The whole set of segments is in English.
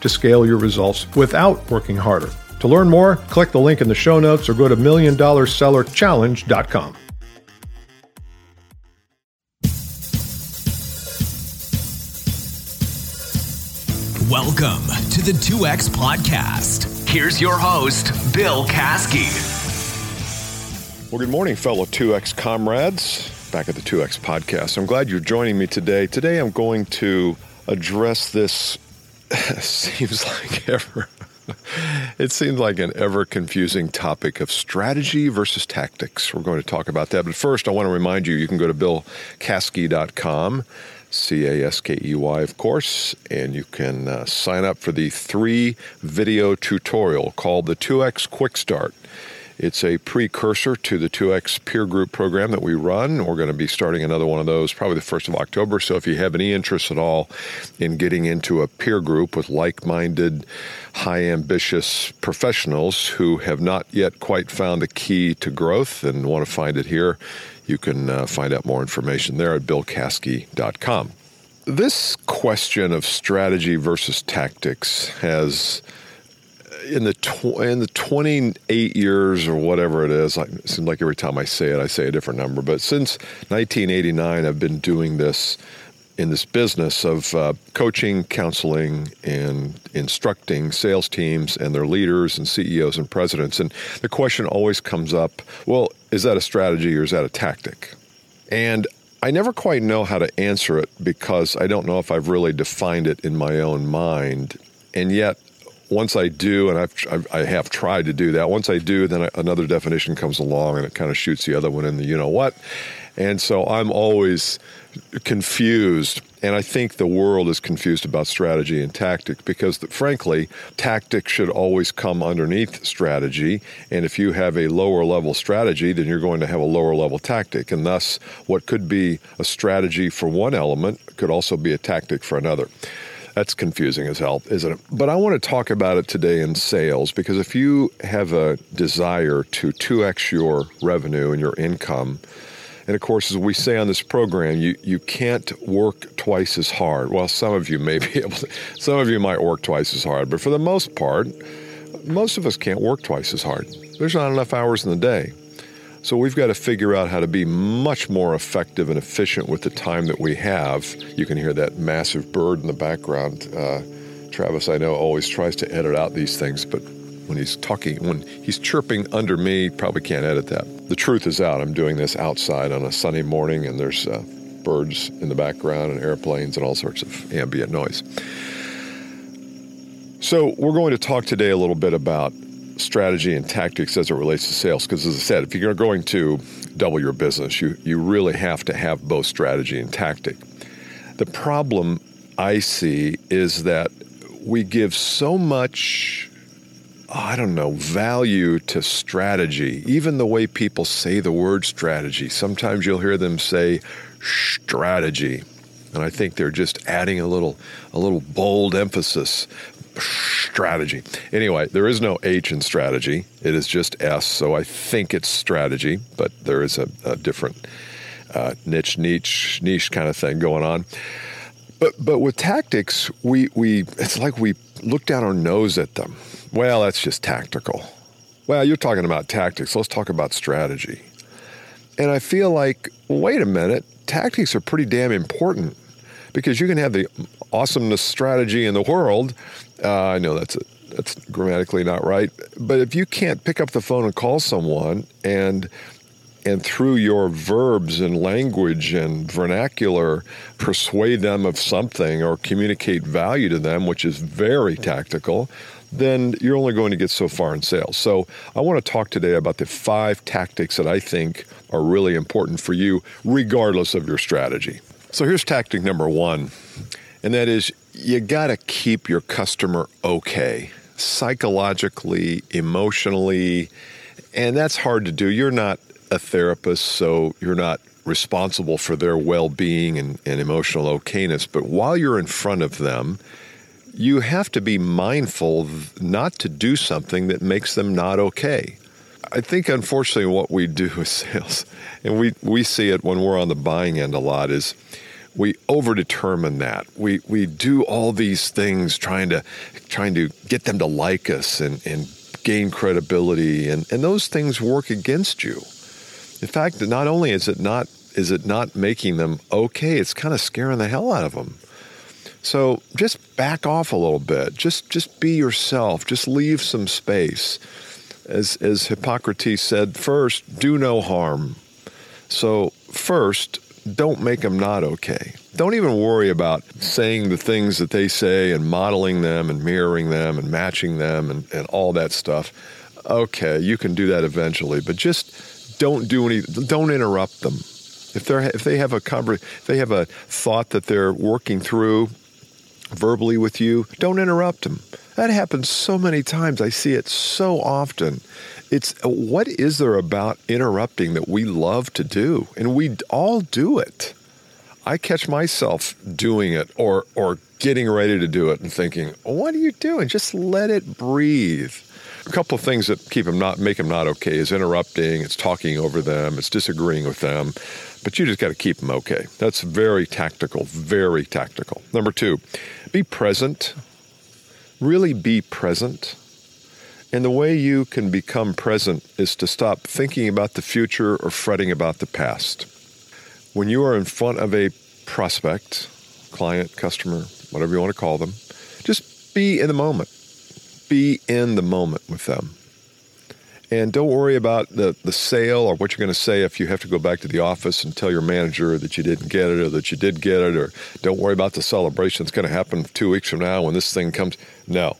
to scale your results without working harder. To learn more, click the link in the show notes or go to milliondollarsellerchallenge.com. Welcome to the 2X Podcast. Here's your host, Bill Caskey. Well, good morning, fellow 2X comrades. Back at the 2X Podcast. I'm glad you're joining me today. Today I'm going to address this seems like ever it seems like an ever confusing topic of strategy versus tactics. We're going to talk about that. But first, I want to remind you you can go to billcaskey.com, C A S K E Y, of course, and you can uh, sign up for the three video tutorial called the 2X Quick Start. It's a precursor to the 2X peer group program that we run. We're going to be starting another one of those probably the 1st of October. So if you have any interest at all in getting into a peer group with like minded, high ambitious professionals who have not yet quite found the key to growth and want to find it here, you can uh, find out more information there at billcaskey.com. This question of strategy versus tactics has in the tw- in the 28 years or whatever it is, like, it seems like every time I say it, I say a different number. But since 1989, I've been doing this in this business of uh, coaching, counseling, and instructing sales teams and their leaders and CEOs and presidents. And the question always comes up: Well, is that a strategy or is that a tactic? And I never quite know how to answer it because I don't know if I've really defined it in my own mind. And yet, once I do, and I've, I've I have tried to do that. Once I do, then another definition comes along, and it kind of shoots the other one in the you know what. And so I'm always confused, and I think the world is confused about strategy and tactic because, frankly, tactic should always come underneath strategy. And if you have a lower level strategy, then you're going to have a lower level tactic, and thus, what could be a strategy for one element could also be a tactic for another. That's confusing as hell, isn't it? But I want to talk about it today in sales because if you have a desire to 2x your revenue and your income, and of course, as we say on this program, you, you can't work twice as hard. Well, some of you may be able to, some of you might work twice as hard, but for the most part, most of us can't work twice as hard. There's not enough hours in the day. So we've got to figure out how to be much more effective and efficient with the time that we have. You can hear that massive bird in the background. Uh, Travis, I know, always tries to edit out these things, but when he's talking, when he's chirping under me, probably can't edit that. The truth is out. I'm doing this outside on a sunny morning, and there's uh, birds in the background and airplanes and all sorts of ambient noise. So, we're going to talk today a little bit about strategy and tactics as it relates to sales. Because as I said, if you're going to double your business, you, you really have to have both strategy and tactic. The problem I see is that we give so much, I don't know, value to strategy, even the way people say the word strategy. Sometimes you'll hear them say strategy. And I think they're just adding a little, a little bold emphasis strategy. Anyway, there is no H in strategy. It is just S. So I think it's strategy, but there is a, a different uh, niche, niche, niche kind of thing going on. But but with tactics, we we it's like we look down our nose at them. Well, that's just tactical. Well, you're talking about tactics. Let's talk about strategy. And I feel like, wait a minute, tactics are pretty damn important because you can have the awesomest strategy in the world. Uh, I know that's a, that's grammatically not right, but if you can't pick up the phone and call someone and and through your verbs and language and vernacular persuade them of something or communicate value to them, which is very tactical, then you're only going to get so far in sales. So, I want to talk today about the five tactics that I think are really important for you, regardless of your strategy. So, here's tactic number one and that is you got to keep your customer okay. psychologically, emotionally, and that's hard to do. You're not a therapist, so you're not responsible for their well being and, and, emotional okayness. But while you're in front of them, you have to be mindful not to do something that makes them not okay. I think, unfortunately, what we do with sales, and we, we see it when we're on the buying end a lot, is we overdetermine that. We we do all these things trying to trying to get them to like us and, and gain credibility and, and those things work against you. In fact, not only is it not is it not making them okay, it's kind of scaring the hell out of them. So just back off a little bit. Just just be yourself. Just leave some space. As as Hippocrates said, first, do no harm. So first, don't make them not okay. Don't even worry about saying the things that they say and modeling them and mirroring them and matching them and, and all that stuff. Okay, you can do that eventually, but just don't do any. Don't interrupt them. If they're if they have a if they have a thought that they're working through verbally with you, don't interrupt them. That happens so many times. I see it so often. It's what is there about interrupting that we love to do? And we all do it. I catch myself doing it or or getting ready to do it and thinking, "What are you doing? Just let it breathe." A couple of things that keep them not make them not okay is interrupting, it's talking over them, it's disagreeing with them, but you just got to keep them okay. That's very tactical, very tactical. Number 2, be present. Really be present and the way you can become present is to stop thinking about the future or fretting about the past. When you are in front of a prospect, client, customer, whatever you want to call them, just be in the moment. Be in the moment with them. And don't worry about the, the sale or what you're going to say if you have to go back to the office and tell your manager that you didn't get it or that you did get it, or don't worry about the celebration that's going to happen two weeks from now when this thing comes. No,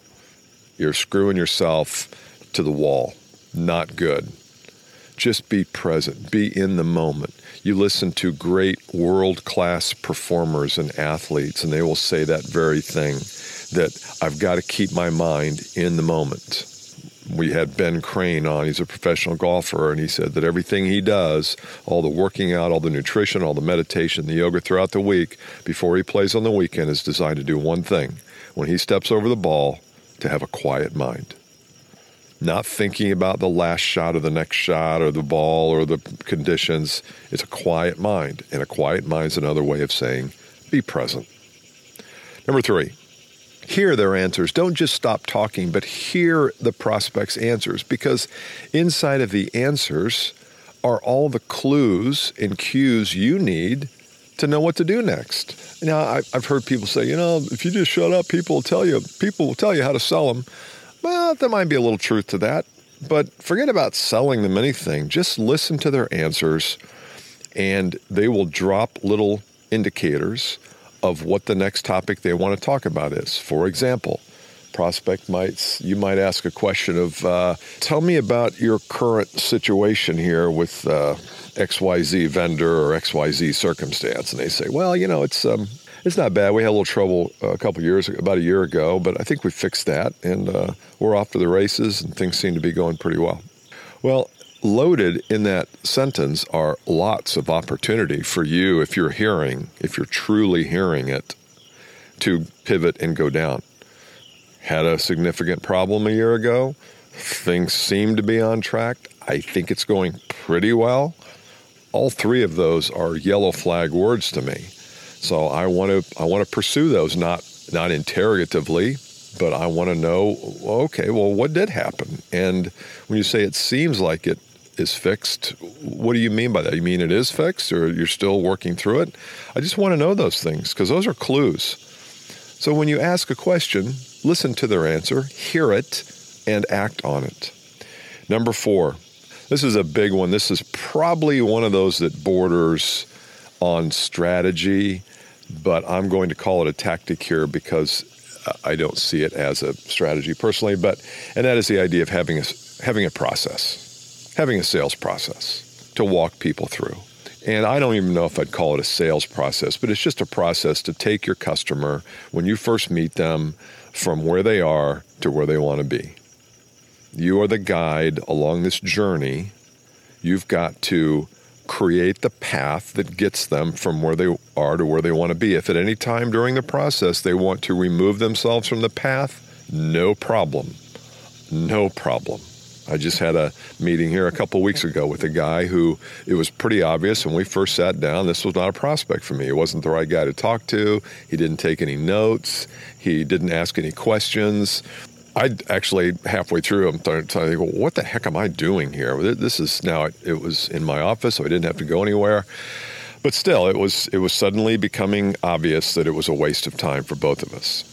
you're screwing yourself to the wall. Not good. Just be present, be in the moment. You listen to great world class performers and athletes, and they will say that very thing that I've got to keep my mind in the moment. We had Ben Crane on. He's a professional golfer, and he said that everything he does, all the working out, all the nutrition, all the meditation, the yoga throughout the week, before he plays on the weekend, is designed to do one thing. When he steps over the ball, to have a quiet mind. Not thinking about the last shot or the next shot or the ball or the conditions. It's a quiet mind. And a quiet mind is another way of saying be present. Number three, hear their answers. Don't just stop talking, but hear the prospect's answers because inside of the answers are all the clues and cues you need to know what to do next. Now, I've heard people say, you know, if you just shut up, people will tell you. People will tell you how to sell them. Well, there might be a little truth to that, but forget about selling them anything. Just listen to their answers, and they will drop little indicators of what the next topic they want to talk about is. For example, prospect might you might ask a question of, uh, "Tell me about your current situation here with." Uh, XYZ vendor or XYZ circumstance. And they say, well, you know, it's, um, it's not bad. We had a little trouble a couple years, about a year ago, but I think we fixed that and uh, we're off to the races and things seem to be going pretty well. Well, loaded in that sentence are lots of opportunity for you if you're hearing, if you're truly hearing it, to pivot and go down. Had a significant problem a year ago. Things seem to be on track. I think it's going pretty well all three of those are yellow flag words to me. So I want to I want to pursue those not not interrogatively, but I want to know okay, well what did happen? And when you say it seems like it is fixed, what do you mean by that? You mean it is fixed or you're still working through it? I just want to know those things because those are clues. So when you ask a question, listen to their answer, hear it, and act on it. Number 4, this is a big one. This is probably one of those that borders on strategy, but I'm going to call it a tactic here because I don't see it as a strategy personally. But and that is the idea of having a having a process, having a sales process to walk people through. And I don't even know if I'd call it a sales process, but it's just a process to take your customer when you first meet them from where they are to where they want to be. You are the guide along this journey. You've got to create the path that gets them from where they are to where they want to be. If at any time during the process they want to remove themselves from the path, no problem. No problem. I just had a meeting here a couple weeks ago with a guy who it was pretty obvious when we first sat down this was not a prospect for me. It wasn't the right guy to talk to. He didn't take any notes. He didn't ask any questions. I actually halfway through, I'm starting to think, well, what the heck am I doing here? This is now it was in my office, so I didn't have to go anywhere. But still, it was it was suddenly becoming obvious that it was a waste of time for both of us.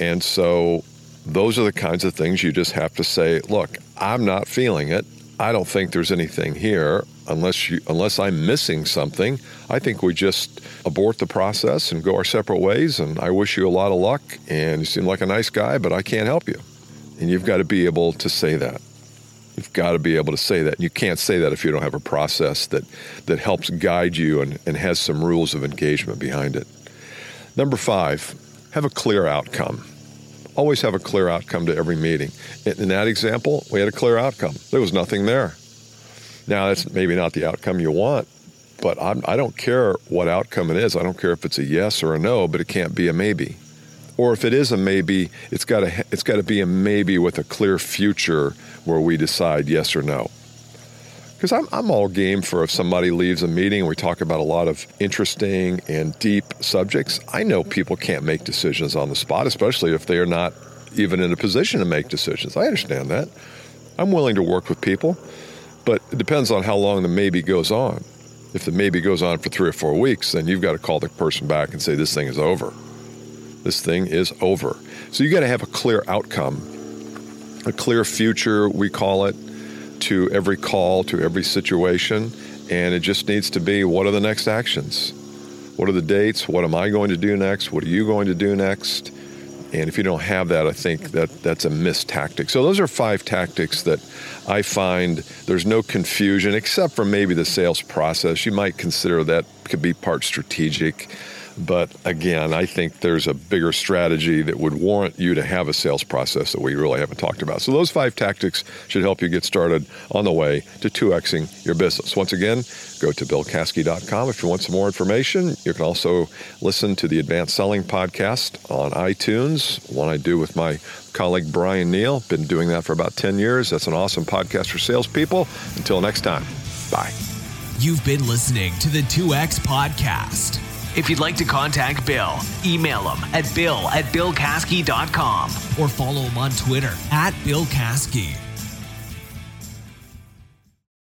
And so those are the kinds of things you just have to say, look, I'm not feeling it. I don't think there's anything here unless you unless I'm missing something. I think we just abort the process and go our separate ways and I wish you a lot of luck and you seem like a nice guy, but I can't help you. And you've got to be able to say that. You've got to be able to say that. You can't say that if you don't have a process that that helps guide you and, and has some rules of engagement behind it. Number five, have a clear outcome always have a clear outcome to every meeting. In that example, we had a clear outcome. There was nothing there. Now, that's maybe not the outcome you want, but I'm, I do not care what outcome it is. I don't care if it's a yes or a no, but it can't be a maybe. Or if it is a maybe, it's got to it's got to be a maybe with a clear future where we decide yes or no. Because I'm, I'm all game for if somebody leaves a meeting and we talk about a lot of interesting and deep subjects. I know people can't make decisions on the spot, especially if they are not even in a position to make decisions. I understand that. I'm willing to work with people, but it depends on how long the maybe goes on. If the maybe goes on for three or four weeks, then you've got to call the person back and say, This thing is over. This thing is over. So you got to have a clear outcome, a clear future, we call it to every call, to every situation, and it just needs to be what are the next actions? What are the dates? What am I going to do next? What are you going to do next? And if you don't have that, I think that that's a missed tactic. So those are five tactics that I find there's no confusion except for maybe the sales process. You might consider that could be part strategic. But again, I think there's a bigger strategy that would warrant you to have a sales process that we really haven't talked about. So, those five tactics should help you get started on the way to 2xing your business. Once again, go to billcaskey.com if you want some more information. You can also listen to the Advanced Selling podcast on iTunes, one I do with my colleague Bryan Neale. Been doing that for about 10 years. That's an awesome podcast for salespeople. Until next time, bye. You've been listening to the 2X Podcast. If you'd like to contact Bill, email him at bill at billcaskey.com or follow him on Twitter at Bill.